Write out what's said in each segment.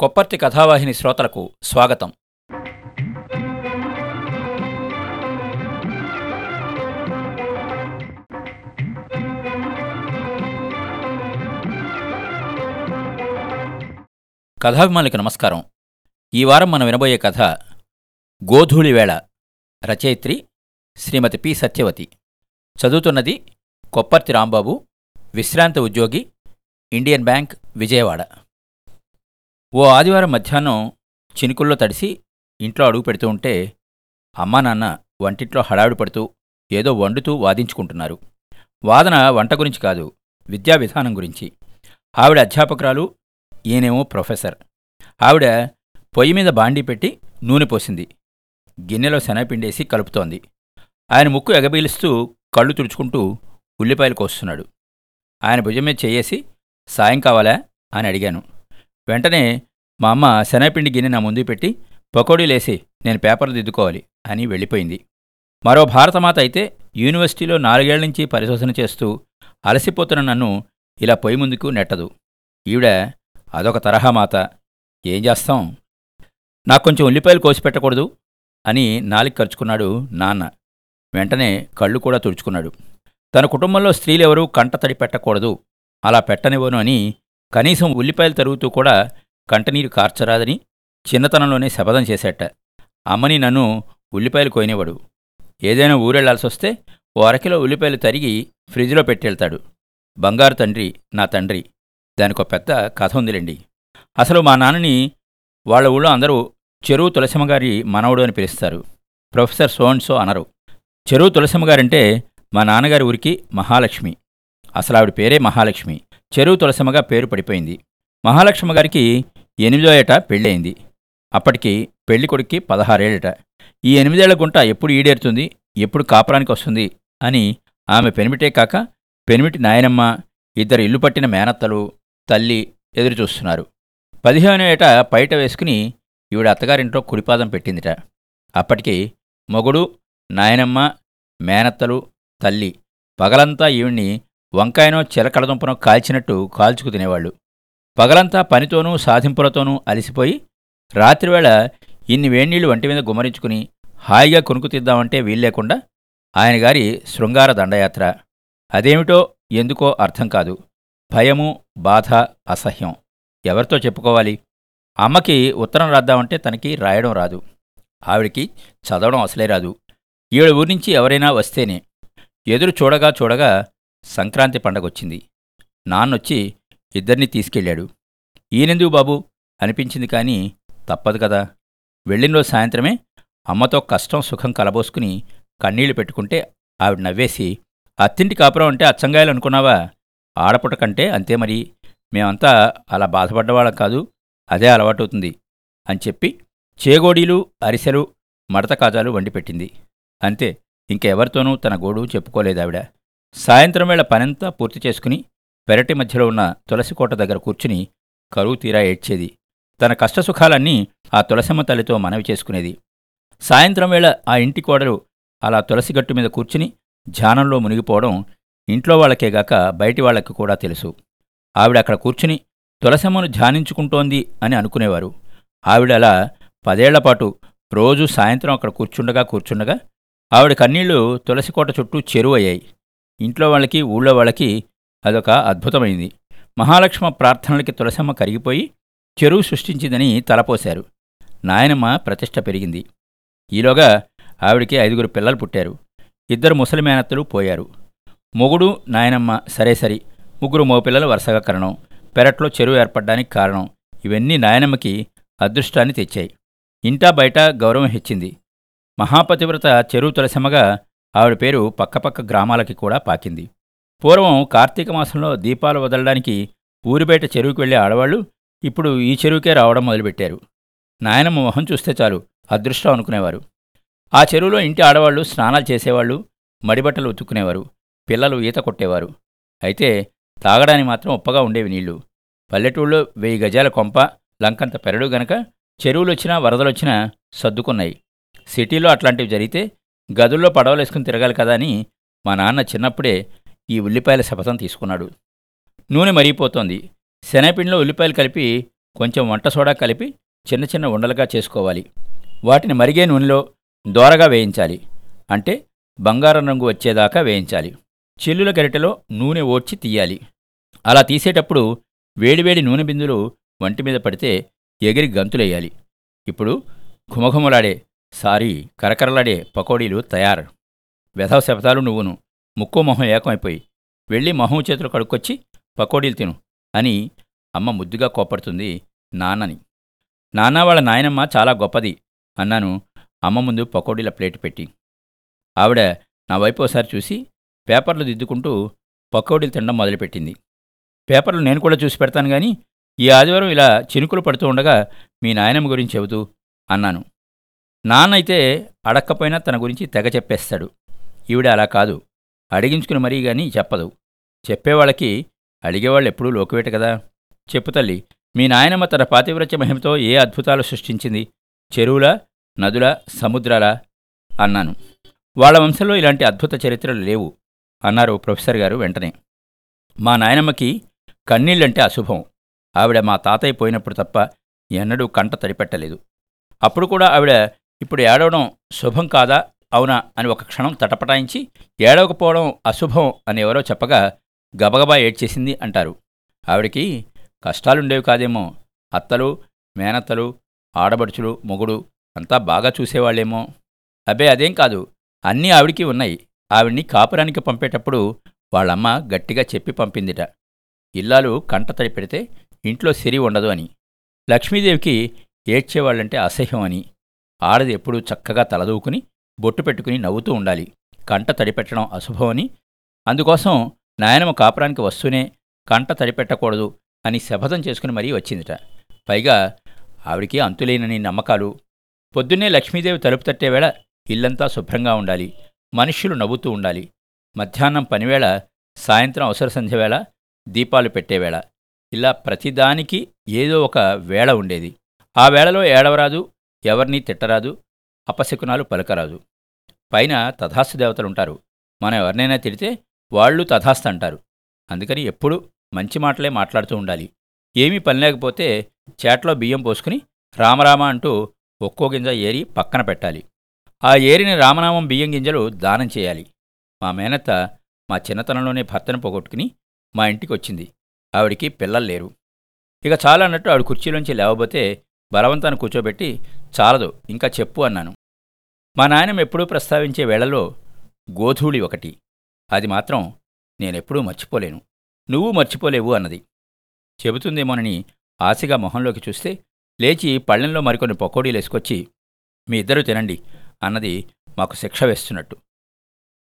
కొప్పర్తి కథావాహిని శ్రోతలకు స్వాగతం. కథాభిమానులకి నమస్కారం. ఈ వారం మనం వినబోయే కథ గోధూళి వేళ రచయిత్రి శ్రీమతి పి సత్యవతి. చదువుతున్నది కొప్పర్తి రాంబాబు విశ్రాంత ఉద్యోగి ఇండియన్ బ్యాంక్ విజయవాడ. ఓ ఆదివారం మధ్యాహ్నం చినుకుల్లో తడిసి ఇంట్లో అడుగు పెడుతూ ఉంటే అమ్మా నాన్న వంటింట్లో హడావిడి పడుతూ ఏదో వండుతూ వాదించుకుంటున్నారు. వాదన వంట గురించి కాదు విద్యా విధానం గురించి. ఆవిడ అధ్యాపకురాలు ఈయనేమో ప్రొఫెసర్. ఆవిడ పొయ్యి మీద బాండీ పెట్టి నూనె పోసింది. గిన్నెలో శనగపిండేసి కలుపుతోంది. ఆయన ముక్కు ఎగబీలుస్తూ కళ్ళు తుడుచుకుంటూ ఉల్లిపాయలు కోస్తున్నాడు. ఆయన భుజం మీద చేయేసి సాయం కావాలా? అని అడిగాను. వెంటనే మా అమ్మ శనగపిండి గిన్నె నా ముందు పెట్టి పకోడీలేసి నేను పేపర్లు దిద్దుకోవాలి అని వెళ్ళిపోయింది. మరో భారతమాత అయితే యూనివర్సిటీలో నాలుగేళ్ళ నుంచి పరిశోధన చేస్తూ అలసిపోతున్న నన్ను ఇలా పొయ్యి ముందుకు నెట్టదు. ఈవిడ అదొక తరహా మాత. ఏం చేస్తాం? నాకు కొంచెం ఉల్లిపాయలు కోసి పెట్టకూడదు అని నాలిక ఖర్చుకున్నాడు నాన్న. వెంటనే కళ్ళు కూడా తుడుచుకున్నాడు. తన కుటుంబంలో స్త్రీలెవరూ కంటతడి పెట్టకూడదు అలా పెట్టనివ్వను అని కనీసం ఉల్లిపాయలు తరుగుతూ కూడా కంటనీరు కార్చరాదని చిన్నతనంలోనే శపథం చేశాట అమ్మని నన్ను ఉల్లిపాయలు కోయినేవాడు ఏదైనా ఊరెళ్ళాల్సి వస్తే ఓ అరకిలో ఉల్లిపాయలు తరిగి ఫ్రిడ్జ్లో పెట్టెళ్తాడు. బంగారు తండ్రి నా తండ్రి. దానికో పెద్ద కథ ఉందిలేండి. అసలు మా నాన్నని వాళ్ళ ఊళ్ళో అందరూ చెరువు తులసిమ్మ గారి మనవడు అని పిలుస్తారు. ప్రొఫెసర్ సోన్సో అనరు. చెరువు తులసిమ్మ గారంటే మా నాన్నగారి ఊరికి మహాలక్ష్మి. అసలు ఆవిడ పేరే మహాలక్ష్మి. చెరువు తులసిమ్మగా పేరు పడిపోయింది. మహాలక్ష్మి గారికి ఎనిమిదో ఏట పెళ్ళయింది. అప్పటికి పెళ్ళి కొడుక్కి పదహారేళ్ళట. ఈ ఎనిమిదేళ్ళ గుంట ఎప్పుడు ఈడేరుతుంది ఎప్పుడు కాపురానికి వస్తుంది అని ఆమె పెనిమిటే కాక పెనిమిటి నాయనమ్మ ఇద్దరు ఇల్లు పట్టిన మేనత్తలు తల్లి ఎదురుచూస్తున్నారు పదిహేనో ఏట పైట వేసుకుని ఈవిడ అత్తగారింట్లో కుడిపాదం పెట్టిందిట. అప్పటికి మొగుడు నాయనమ్మ మేనత్తలు తల్లి పగలంతా ఈవిడ్ని వంకాయనో చిలకడదుంపనో కాల్చినట్టు కాల్చుకు తినేవాళ్ళు. పగలంతా పనితోనూ సాధింపులతోనూ అలిసిపోయి రాత్రివేళ ఇన్ని వేణీళ్ళు వంటి మీద గుమరించుకుని హాయిగా కొనుక్కు తీద్దామంటే వీల్లేకుండా ఆయన గారి శృంగార దండయాత్ర. అదేమిటో ఎందుకో అర్థం కాదు. భయము బాధ అసహ్యం. ఎవరితో చెప్పుకోవాలి? అమ్మకి ఉత్తరం రాద్దామంటే తనకి రాయడం రాదు. ఆవిడికి చదవడం అసలే రాదు. ఈవిడ ఊరి నుంచి ఎవరైనా వస్తేనే ఎదురు చూడగా చూడగా సంక్రాంతి పండగొచ్చింది. నాన్నొచ్చి ఇద్దరిని తీసుకెళ్ళాడు. ఈయనెందుకు బాబు? అనిపించింది కానీ తప్పదు కదా. వెళ్ళిన రోజు సాయంత్రమే అమ్మతో కష్టం సుఖం కలబోసుకుని కన్నీళ్ళు పెట్టుకుంటే ఆవిడ నవ్వేసి అత్తింటి కాపురం అంటే అచ్చంగాయలు అనుకున్నావా? ఆడపుట కంటే అంతే మరి. మేమంతా అలా బాధపడ్డవాళ్ళం కాదు. అదే అలవాటవుతుంది అని చెప్పి చేగోడీలు అరిసెలు మడత కాజాలు వండి పెట్టింది అంతే ఇంకెవరితోనూ తన గోడు చెప్పుకోలేదావిడ. సాయంత్రం వేళ పనంతా పూర్తి చేసుకుని పెరటి మధ్యలో ఉన్న తులసికోట దగ్గర కూర్చుని కరువు తీరా ఏడ్చేది. తన కష్టసుఖాలన్నీ ఆ తులసమ్మ తల్లితో మనవి చేసుకునేది. సాయంత్రం వేళ ఆ ఇంటి కోడలు అలా తులసి గట్టు మీద కూర్చుని ధ్యానంలో మునిగిపోవడం ఇంట్లో వాళ్ళకేగాక బయటి వాళ్ళకి కూడా తెలుసు. ఆవిడ అక్కడ కూర్చుని తులసమ్మను ధ్యానించుకుంటోంది అని అనుకునేవారు. ఆవిడ అలా పదేళ్ళపాటు రోజు సాయంత్రం అక్కడ కూర్చుండగా కూర్చుండగా ఆవిడ కన్నీళ్ళు తులసికోట చుట్టూ చెరువయ్యాయి. ఇంట్లో వాళ్ళకి ఊళ్ళో వాళ్ళకి అదొక అద్భుతమైంది. మహాలక్ష్మ ప్రార్థనలకి తులసమ్మ కరిగిపోయి చెరువు సృష్టించిందని తలపోశారు. నాయనమ్మ ప్రతిష్ట పెరిగింది. ఈలోగా ఆవిడికి ఐదుగురు పిల్లలు పుట్టారు. ఇద్దరు ముసలి మేనత్తలు పోయారు. మొగుడు నాయనమ్మ సరే సరి. ముగ్గురు మోపిల్లలు వరుసగా కరణం. పెరట్లో చెరువు ఏర్పడడానికి కారణం. ఇవన్నీ నాయనమ్మకి అదృష్టాన్ని తెచ్చాయి. ఇంటా బయట గౌరవం హెచ్చింది. మహాపతివ్రత చెరువు తులసమ్మగా ఆవిడ పేరు పక్కపక్క గ్రామాలకి కూడా పాకింది. పూర్వం కార్తీక మాసంలో దీపాలు వదలడానికి ఊరిబయట చెరువుకి వెళ్ళే ఆడవాళ్ళు ఇప్పుడు ఈ చెరువుకే రావడం మొదలుపెట్టారు. నాయనమ్మ మొహం చూస్తే చాలు అదృష్టం అనుకునేవారు. ఆ చెరువులో ఇంటి ఆడవాళ్ళు స్నానాలు చేసేవాళ్ళు మడిబట్టలు ఉతుక్కునేవారు పిల్లలు ఈత కొట్టేవారు. అయితే తాగడానికి మాత్రం ఉప్పగా ఉండేవి నీళ్ళు. పల్లెటూళ్ళలో వెయ్యి గజాల కొంప లంకంత పెరడు గనక చెరువులొచ్చినా వరదలొచ్చినా సర్దుకున్నాయి. సిటీలో అట్లాంటివి జరిగితే గదుల్లో పడవలేసుకుని తిరగాలి కదా అని మా నాన్న చిన్నప్పుడే ఈ ఉల్లిపాయల శపథం తీసుకున్నాడు. నూనె మరిగిపోతోంది. శనగపిండిలో ఉల్లిపాయలు కలిపి కొంచెం వంట సోడా కలిపి చిన్న చిన్న ఉండలుగా చేసుకోవాలి. వాటిని మరిగే నూనెలో దోరగా వేయించాలి. అంటే బంగారం రంగు వచ్చేదాకా వేయించాలి. చిల్లుల గరిటెలో నూనె ఓడ్చి తీయాలి. అలా తీసేటప్పుడు వేడివేడి నూనె బిందులు వంటి మీద పడితే ఎగిరి గంతులేయాలి. ఇప్పుడు ఘుమఘుమలాడే సారీ కరకరలాడే పకోడీలు తయారు. వెధవ శబ్దాలు నువ్వును. ముక్కు మొహం ఏకమైపోయి వెళ్ళి మొహం చేతులు కడుక్కొచ్చి పకోడీలు తిను అని అమ్మ ముద్దుగా కోపడుతుంది నాన్నని. నాన్న వాళ్ళ నాయనమ్మ చాలా గొప్పది అన్నాను అమ్మ ముందు పకోడీల ప్లేట్ పెట్టి. ఆవిడ నా వైపు ఒకసారి చూసి పేపర్లు దిద్దుకుంటూ పకోడీలు తినడం మొదలుపెట్టింది. పేపర్లు నేను కూడా చూసి పెడతాను కానీ ఈ ఆదివారం ఇలా చినుకులు పడుతూ ఉండగా మీ నాయనమ్మ గురించి చెబుతూ అన్నాను. నాన్నైతే అడక్కపోయినా తన గురించి తెగ చెప్పేస్తాడు. ఈవిడ అలా కాదు. అడిగించుకుని మరీ గాని చెప్పదు. చెప్పేవాళ్ళకి అడిగేవాళ్ళు ఎప్పుడూ లోకువేట కదా. చెప్పు తల్లి మీ నాయనమ్మ తన పాతివ్రత్య మహిమతో ఏ అద్భుతాలు సృష్టించింది? చెరువుల నదుల సముద్రాల? అన్నాను. వాళ్ళ వంశంలో ఇలాంటి అద్భుత చరిత్రలు లేవు అన్నారు ప్రొఫెసర్ గారు వెంటనే. మా నాయనమ్మకి కన్నీళ్ళంటే అశుభం. ఆవిడ మా తాతయ్య పోయినప్పుడు తప్ప ఎన్నడూ కంట తడిపెట్టలేదు. అప్పుడు కూడా ఆవిడ ఇప్పుడు ఏడవడం శుభం కాదా? అవునా? అని ఒక క్షణం తటపటాయించి ఏడవకపోవడం అశుభం అని ఎవరో చెప్పగా గబగబా ఏడ్చేసింది అంటారు. ఆవిడకి కష్టాలుండేవి కాదేమో. అత్తలు మేనత్తలు ఆడబడుచులు మొగుడు అంతా బాగా చూసేవాళ్ళేమో. అబ్బే అదేం కాదు. అన్నీ ఆవిడికి ఉన్నాయి. ఆవిడ్ని కాపురానికి పంపేటప్పుడు వాళ్ళమ్మ గట్టిగా చెప్పి పంపిందిట. ఇల్లాలు కంట తడి పెడితే ఇంట్లో సిరి ఉండదు అని. లక్ష్మీదేవికి ఏడ్చేవాళ్ళంటే అసహ్యం అని. ఆడది ఎప్పుడూ చక్కగా తలదూకుని బొట్టు పెట్టుకుని నవ్వుతూ ఉండాలి. కంట తడిపెట్టడం అశుభమని. అందుకోసం నాయనమ్మ కాపురానికి వస్తూనే కంట తడిపెట్టకూడదు అని శపథం చేసుకుని మరీ వచ్చిందిట. పైగా ఆవిడికి అంతులేనని నమ్మకాలు. పొద్దున్నే లక్ష్మీదేవి తలుపు తట్టేవేళ ఇల్లంతా శుభ్రంగా ఉండాలి. మనుష్యులు నవ్వుతూ ఉండాలి. మధ్యాహ్నం పనివేళ సాయంత్రం అవసర సంధ్య వేళ దీపాలు పెట్టేవేళ ఇలా ప్రతిదానికి ఏదో ఒక వేళ ఉండేది. ఆ వేళలో ఏడవరాదు ఎవరినీ తిట్టరాదు అపశకునాలు పలకరాదు. పైన తథాస్తు దేవతలుంటారు. మనం ఎవరినైనా తిడితే వాళ్ళు తథాస్తు అంటారు. అందుకని ఎప్పుడూ మంచి మాటలే మాట్లాడుతూ ఉండాలి. ఏమీ పని లేకపోతే చేట్లో బియ్యం పోసుకుని రామరామ అంటూ ఒక్కో గింజ ఏరి పక్కన పెట్టాలి. ఆ ఏరిన రామనామం బియ్యం గింజలు దానం చేయాలి. మా మేనత్త మా చిన్నతనంలోనే భర్తను పోగొట్టుకుని మా ఇంటికి వచ్చింది ఆవిడికి పిల్లలు లేరు. ఇక చాలా అన్నట్టు ఆవిడ కుర్చీలోంచి లేవబోతే బలవంతాన్ని కూర్చోబెట్టి చాలదు ఇంకా చెప్పు అన్నాను. మా నాయనం ఎప్పుడూ ప్రస్తావించే వేళలో గోధూళి ఒకటి. అది మాత్రం నేనెప్పుడూ మర్చిపోలేను. నువ్వు మర్చిపోలేవు అన్నది. చెబుతుందేమోనని ఆశగా మొహంలోకి చూస్తే లేచి పళ్ళెంలో మరికొన్ని పకోడీలు వేసుకొచ్చి మీ ఇద్దరూ తినండి అన్నది మాకు శిక్ష వేస్తున్నట్టు.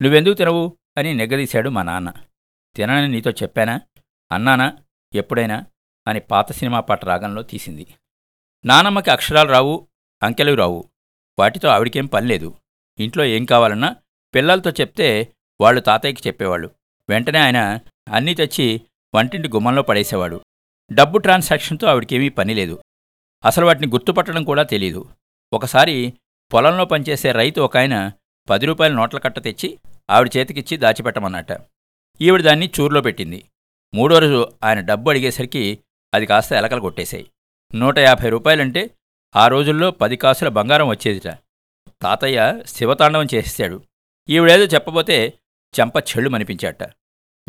నువ్వెందుకు తినవు? అని నెగ్గదీశాడు మా నాన్న. తినని నీతో చెప్పానా? అన్నానా? ఎప్పుడైనా? అని పాత సినిమా పాట రాగంలో తీసింది. నానమ్మకి అక్షరాలు రావు అంకెలు రావు వాటితో ఆవిడికేం పనిలేదు. ఇంట్లో ఏం కావాలన్నా పిల్లలతో చెప్తే వాళ్ళు తాతయ్యకి చెప్పేవాళ్ళు. వెంటనే ఆయన అన్నీ తెచ్చి వంటింటి గుమ్మంలో పడేసేవాడు. డబ్బు ట్రాన్సాక్షన్తో ఆవిడకేమీ పని లేదు. అసలు వాటిని గుర్తుపట్టడం కూడా తెలియదు ఒకసారి పొలంలో పనిచేసే రైతు ఒక ఆయన పది రూపాయల నోట్ల కట్ట తెచ్చి ఆవిడ చేతికిచ్చి దాచిపెట్టమన్నట ఈవిడ దాన్ని చూరులో పెట్టింది. మూడో రోజు ఆయన డబ్బు అడిగేసరికి అది కాస్త ఎలకలు కొట్టేశాయి. నూట యాభై రూపాయలంటే ఆ రోజుల్లో పది కాసుల బంగారం వచ్చేదిట. తాతయ్య శివతాండవం చేసేశాడు. ఈవిడేదో చెప్పబోతే చెంప చెళ్ళు మనిపించాట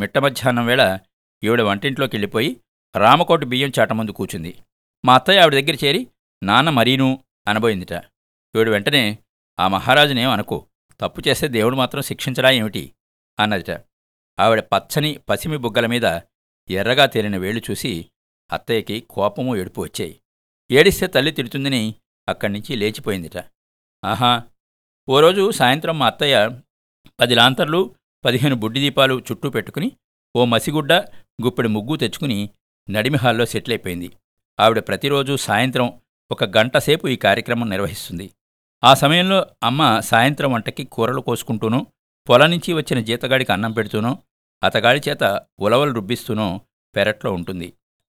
మిట్ట మధ్యాహ్నం వేళ ఈవిడ వంటింట్లోకి వెళ్ళిపోయి రామకోటి బియ్యం చాట ముందు కూచుంది మా అత్తయ్య ఆవిడ దగ్గర చేరి నాన్న మరీను అనబోయిందిట. ఈవిడ వెంటనే ఆ మహారాజునేం అనుకో. తప్పు చేస్తే దేవుడు మాత్రం శిక్షించడా ఏమిటి? అన్నదిట. ఆవిడ పచ్చని పసిమి బుగ్గల మీద ఎర్రగా తేలిన వేళ్ళు చూసి అత్తయ్యకి కోపము ఏడుపు వచ్చాయి. ఏడిస్తే తల్లి తిడుతుందని అక్కడి నుంచి లేచిపోయిందిట. ఆహా ఓ రోజు సాయంత్రం మా అత్తయ్య పది లాంతర్లు పదిహేను బుడ్డి దీపాలు చుట్టూ పెట్టుకుని ఓ మసిగుడ్డ గుప్పెడి ముగ్గు తెచ్చుకుని నడిమి హాల్లో సెటిల్ అయిపోయింది ఆవిడ ప్రతిరోజు సాయంత్రం ఒక గంట సేపు ఈ కార్యక్రమం నిర్వహిస్తుంది. ఆ సమయంలో అమ్మ సాయంత్రం వంటకి కూరలు కోసుకుంటూనో పొలం నుంచి వచ్చిన జీతగాడికి అన్నం పెడుతూనో అతగాడి చేత ఉలవలు రుబ్బిస్తూనో పెరట్లో ఉంటుంది.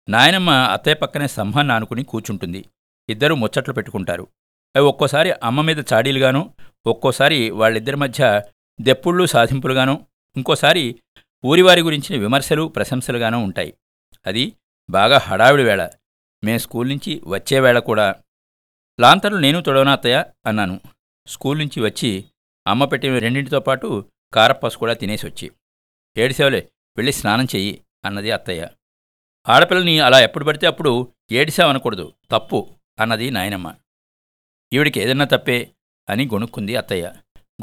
నాయనమ్మ అత్తయ్య పక్కనే సంహాన్ని ఆనుకుని కూర్చుంటుంది. ఇద్దరూ ముచ్చట్లు పెట్టుకుంటారు. అవి ఒక్కోసారి అమ్మ మీద చాడీలుగాను ఒక్కోసారి వాళ్ళిద్దరి మధ్య దెప్పుళ్ళు సాధింపులుగాను ఇంకోసారి ఊరివారి గురించిన విమర్శలు ప్రశంసలుగానూ ఉంటాయి. అది బాగా హడావిడి వేళ. మే స్కూల్ నుంచి వచ్చేవేళ కూడా. లాంతర్లు నేను తొడవనా అత్తయ్య? అన్నాను. స్కూల్ నుంచి వచ్చి అమ్మ పెట్టిన రెండింటితో పాటు కారప్పస్ కూడా తినేసి వచ్చి ఏడిసేవలే వెళ్ళి స్నానం చెయ్యి అన్నది అత్తయ్య. ఆడపిల్లని అలా ఎప్పుడు పడితే అప్పుడు ఏడిసావనకూడదు. తప్పు అన్నది నాయనమ్మ. ఈవిడికి ఏదన్నా తప్పే అని గొణుక్కుంది అత్తయ్య.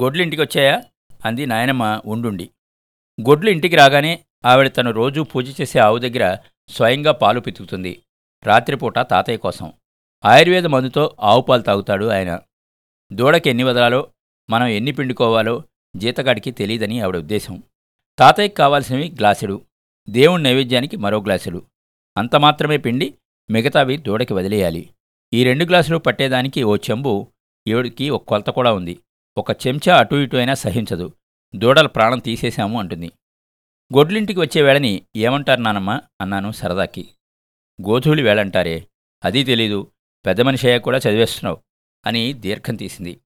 గొడ్లు ఇంటికి వచ్చాయా అంది నాయనమ్మ ఉండుండి. గొడ్లు ఇంటికి రాగానే ఆవిడ తను రోజూ పూజ చేసే ఆవు దగ్గర స్వయంగా పాలు పితుకుతుంది. రాత్రిపూట తాతయ్య కోసం. ఆయుర్వేద మందుతో ఆవు పాలు తాగుతాడు ఆయన. దూడకి ఎన్ని వదలాలో మనం ఎన్ని పిండుకోవాలో జీతగాడికి తెలియదని ఆవిడ ఉద్దేశం. తాతయ్యకి కావాల్సినవి గ్లాసుడు. దేవుడి నైవేద్యానికి మరో గ్లాసులు. అంత మాత్రమే పిండి మిగతావి దూడకి వదిలేయాలి. ఈ రెండు గ్లాసులు పట్టేదానికి ఓ చెంబు ఈవిడికి ఒక కొలత కూడా ఉంది. ఒక చెంచా అటు ఇటు అయినా సహించదు. దూడల ప్రాణం తీసేశాము అంటుంది. గొడ్లింటికి వచ్చే వేళని ఏమంటారు నానమ్మ? అన్నాను సరదాకి. గోధూళి వేళంటారే. అదీ తెలీదు. పెద్ద మనిషి కూడా చదివేస్తున్నావు అని దీర్ఘం తీసింది.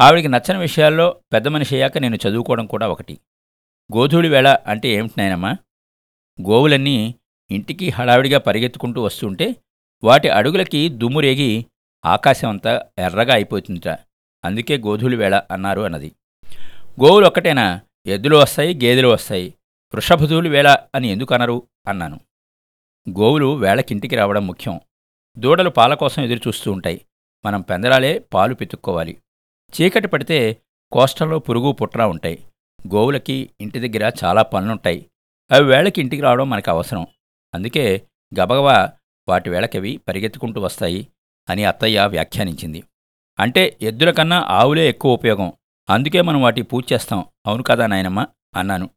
ఆవిడికి నచ్చని విషయాల్లో పెద్ద మనిషి అయ్యాక నేను చదువుకోవడం కూడా ఒకటి. గోధూళి వేళ అంటే ఏమిటి నాయనమ్మా? గోవులన్నీ ఇంటికి హడావిడిగా పరిగెత్తుకుంటూ వస్తుంటే వాటి అడుగులకి దుమ్మురేగి ఆకాశమంతా ఆకాశం అంతా ఎర్రగా అయిపోతుందిట. అందుకే గోధూళి వేళ అన్నారు అన్నది. గోవులు ఒక్కటేనా? ఎద్దులు వస్తాయి గేదెలు వస్తాయి. వృషభధువులు వేళ అని ఎందుకు అనరు? అన్నాను. గోవులు వేళకింటికి రావడం ముఖ్యం. దూడలు పాల కోసం ఎదురు చూస్తూ ఉంటాయి. మనం పెందరాలే పాలు పితుక్కోవాలి. చీకటి పడితే కోష్టంలో పురుగు పుట్రా ఉంటాయి. గోవులకి ఇంటి దగ్గర చాలా పనులుంటాయి. అవి వేళకి ఇంటికి రావడం మనకు అవసరం. అందుకే గబగబా వాటి వేళకవి పరిగెత్తుకుంటూ వస్తాయి అని అత్తయ్య వ్యాఖ్యానించింది. అంటే ఎద్దుల కన్నా ఆవులే ఎక్కువ ఉపయోగం. అందుకే మనం వాటి పూజ చేస్తాం. అవును కదా నాయనమ్మ? అన్నాను.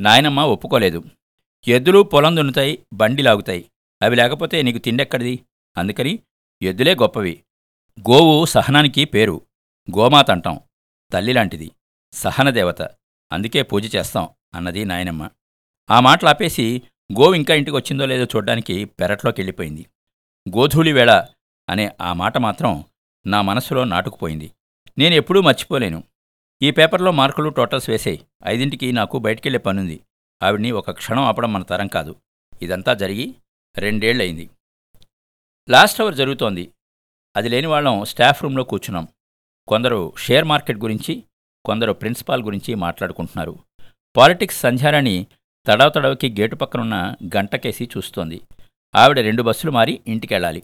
నాయనమ్మ ఒప్పుకోలేదు. ఎద్దులు పొలం దున్నుతాయి బండి లాగుతాయి. అవి లేకపోతే నీకు తిండెక్కడిది? అందుకని ఎద్దులే గొప్పవి. గోవు సహనానికి పేరు. గోమాత అంటాం. తల్లి లాంటిది. సహనదేవత. అందుకే పూజ చేస్తాం అన్నది నాయనమ్మ. ఆ మాటలు ఆపేసి గోవు ఇంకా ఇంటికి వచ్చిందో లేదో చూడ్డానికి పెరట్లోకి వెళ్ళిపోయింది. గోధూళి వేళ అనే ఆ మాట మాత్రం నా మనసులో నాటుకుపోయింది. నేను ఎప్పుడూ మర్చిపోలేను. ఈ పేపర్లో మార్కులు టోటల్స్ వేసే ఐదింటికి నాకు బయటికెళ్ళే పనుంది. ఆవిడ్ని ఒక క్షణం ఆపడం మన తరం కాదు. ఇదంతా జరిగి రెండేళ్ళయింది లాస్ట్ అవర్ జరుగుతోంది. అది లేని వాళ్ళం స్టాఫ్ రూమ్లో కూర్చున్నాం. కొందరు షేర్ మార్కెట్ గురించి కొందరు ప్రిన్సిపాల్ గురించి మాట్లాడుకుంటున్నారు. పాలిటిక్స్ సంధ్యారాణి తడవ తడవకి గేటు పక్కనున్న గంటకేసి చూస్తోంది. ఆవిడ రెండు బస్సులు మారి ఇంటికెళ్ళాలి.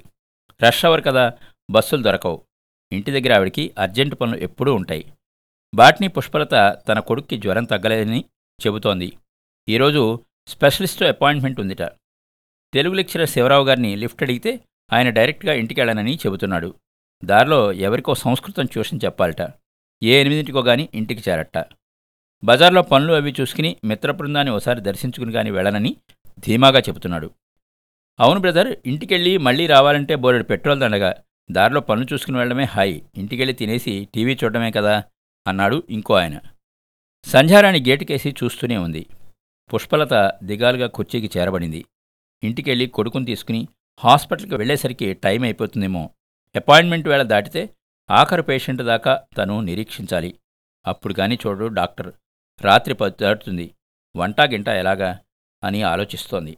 రష్ అవర్ కదా బస్సులు దొరకవు. ఇంటి దగ్గర ఆవిడికి అర్జెంటు పనులు ఎప్పుడూ ఉంటాయి. బాట్నీ పుష్పలత తన కొడుక్కి జ్వరం తగ్గలేదని చెబుతోంది. ఈరోజు స్పెషలిస్ట్ అపాయింట్మెంట్ ఉందిట. తెలుగు లెక్చరర్ శివరావు గారిని లిఫ్ట్ అడిగితే ఆయన డైరెక్ట్గా ఇంటికెళ్ళనని చెబుతున్నాడు. దారిలో ఎవరికో సంస్కృతం ట్యూషన్ చెప్పాలట. ఏ ఎనిమిదింటికో గాని ఇంటికి చేరట. బజార్లో పనులు అవి చూసుకుని మిత్ర బృందాన్ని ఒకసారి దర్శించుకుని కానీ వెళ్ళనని ధీమాగా చెబుతున్నాడు. అవును బ్రదర్ ఇంటికెళ్ళి మళ్ళీ రావాలంటే బోరెడు పెట్రోల్ దండగా. దారిలో పనులు చూసుకుని వెళ్ళడమే హాయి. ఇంటికెళ్ళి తినేసి టీవీ చూడడమే కదా అన్నాడు ఇంకో ఆయన. సంధ్యారాణి గేటుకేసి చూస్తూనే ఉంది. పుష్పలత దిగాలుగా కుర్చీకి చేరబడింది. ఇంటికెళ్ళి కొడుకుని తీసుకుని హాస్పిటల్కి వెళ్ళేసరికి టైం అయిపోతుందేమో. అపాయింట్మెంట్ వేళ దాటితే ఆఖరు పేషెంట్ దాకా తను నిరీక్షించాలి. అప్పుడు కానీ చూడు డాక్టర్. రాత్రి పది దాటుతుంది వంటా గింట ఎలాగా? అని ఆలోచిస్తోంది.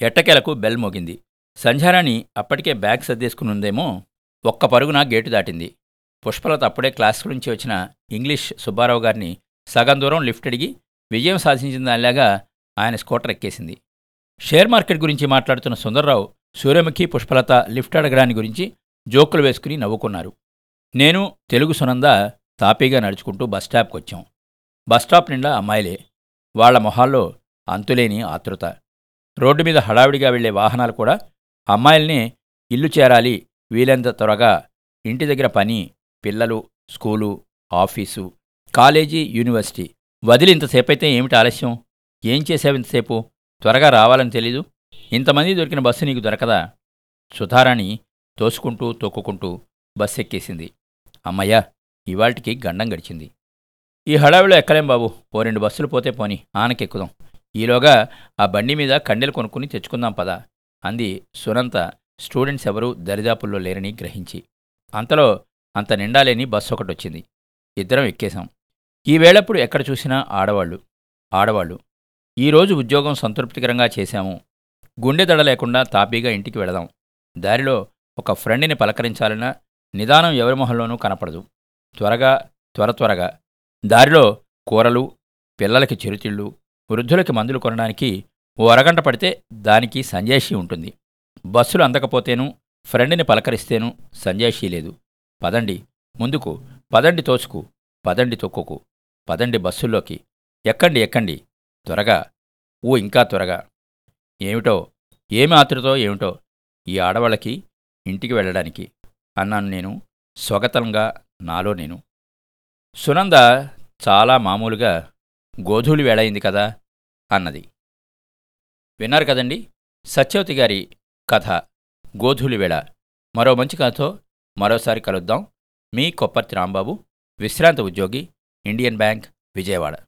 ఎట్టకేలకు బెల్ మోగింది. సంధ్యారాణి అప్పటికే బ్యాగ్ సర్దేసుకునుందేమో ఒక్క పరుగున గేటు దాటింది. పుష్పలత అప్పుడే క్లాస్ నుంచి వచ్చిన ఇంగ్లీష్ సుబ్బారావు గారిని సగం దూరం లిఫ్ట్ అడిగి విజయం సాధించిన దానిలాగా ఆయన స్కూటర్ ఎక్కేసింది. షేర్ మార్కెట్ గురించి మాట్లాడుతున్న సుందర్రావు సూర్యముఖి పుష్పలత లిఫ్ట్ అడగడాని గురించి జోకులు వేసుకుని నవ్వుకున్నారు. నేను తెలుగు సునంద తాపీగా నడుచుకుంటూ బస్టాప్కి వచ్చాం బస్టాప్ నిండా అమ్మాయిలే. వాళ్ళ మొహాల్లో అంతులేని ఆతృత. రోడ్డు మీద హడావిడిగా వెళ్ళే వాహనాలు కూడా అమ్మాయిల్ని ఇల్లు చేరాలి వీలైనంత త్వరగా ఇంటి దగ్గర పని పిల్లలు స్కూలు ఆఫీసు కాలేజీ యూనివర్సిటీ. వదిలి ఇంతసేపైతే ఏమిటి ఆలస్యం? ఏం చేసావు ఇంతసేపు? త్వరగా రావాలని తెలీదు. ఇంతమంది దొరికిన బస్సు నీకు దొరకదా? సుధారాణి తోసుకుంటూ తొక్కుకుంటూ బస్సు ఎక్కేసింది అమ్మయ్యా ఇవాళ్టికి గండం గడిచింది. ఈ హడావిలో ఎక్కలేం బాబు. ఓ రెండు బస్సులు పోతే పోని. ఆనకెక్కుదాం. ఈలోగా ఆ బండి మీద కండెలు కొనుక్కుని తెచ్చుకుందాం పదా అంది సునంత స్టూడెంట్స్ ఎవరూ దరిదాపుల్లో లేరని గ్రహించి. అంతలో అంత నిండాలేని బస్సు ఒకటి వచ్చింది. ఇద్దరం ఎక్కేశాం. ఈ వేళప్పుడు ఎక్కడ చూసినా ఆడవాళ్ళు. ఆడవాళ్ళు. ఈరోజు ఉద్యోగం సంతృప్తికరంగా చేశాము. గుండె దడ లేకుండా తాపీగా ఇంటికి వెళదాం. దారిలో ఒక ఫ్రెండ్ని పలకరించాలన్నా నిదానం ఎవరి మొహంలోనూ కనపడదు. త్వరగా త్వర త్వరగా దారిలో కూరలు పిల్లలకి చిరుతిళ్ళు వృద్ధులకి మందులు కొనడానికి ఓ అరగంట పడితే దానికి సంజాయిషి ఉంటుంది. బస్సులు అందకపోతేనూ ఫ్రెండ్ని పలకరిస్తేనూ సంజాయిషీ లేదు. పదండి ముందుకు పదండి తోసుకు పదండి తొక్కుకు పదండి బస్సుల్లోకి ఎక్కండి ఎక్కండి త్వరగా ఊ ఇంకా త్వరగా. ఏమిటో ఏమి ఆతృతో ఏమిటో ఈ ఆడవాళ్ళకి ఇంటికి వెళ్ళడానికి అన్నాను నేను స్వగతంగా నాలో నేను. సునంద చాలా మామూలుగా గోధూళి వేళయింది కదా అన్నది. విన్నారు కదండి? సత్యవతి గారి కథ గోధూళి వేళ. మరో మంచి కథతో మరోసారి కలుద్దాం. మీ కొప్పర్తి రాంబాబు విశ్రాంత ఉద్యోగి ఇండియన్ బ్యాంక్ విజయవాడ.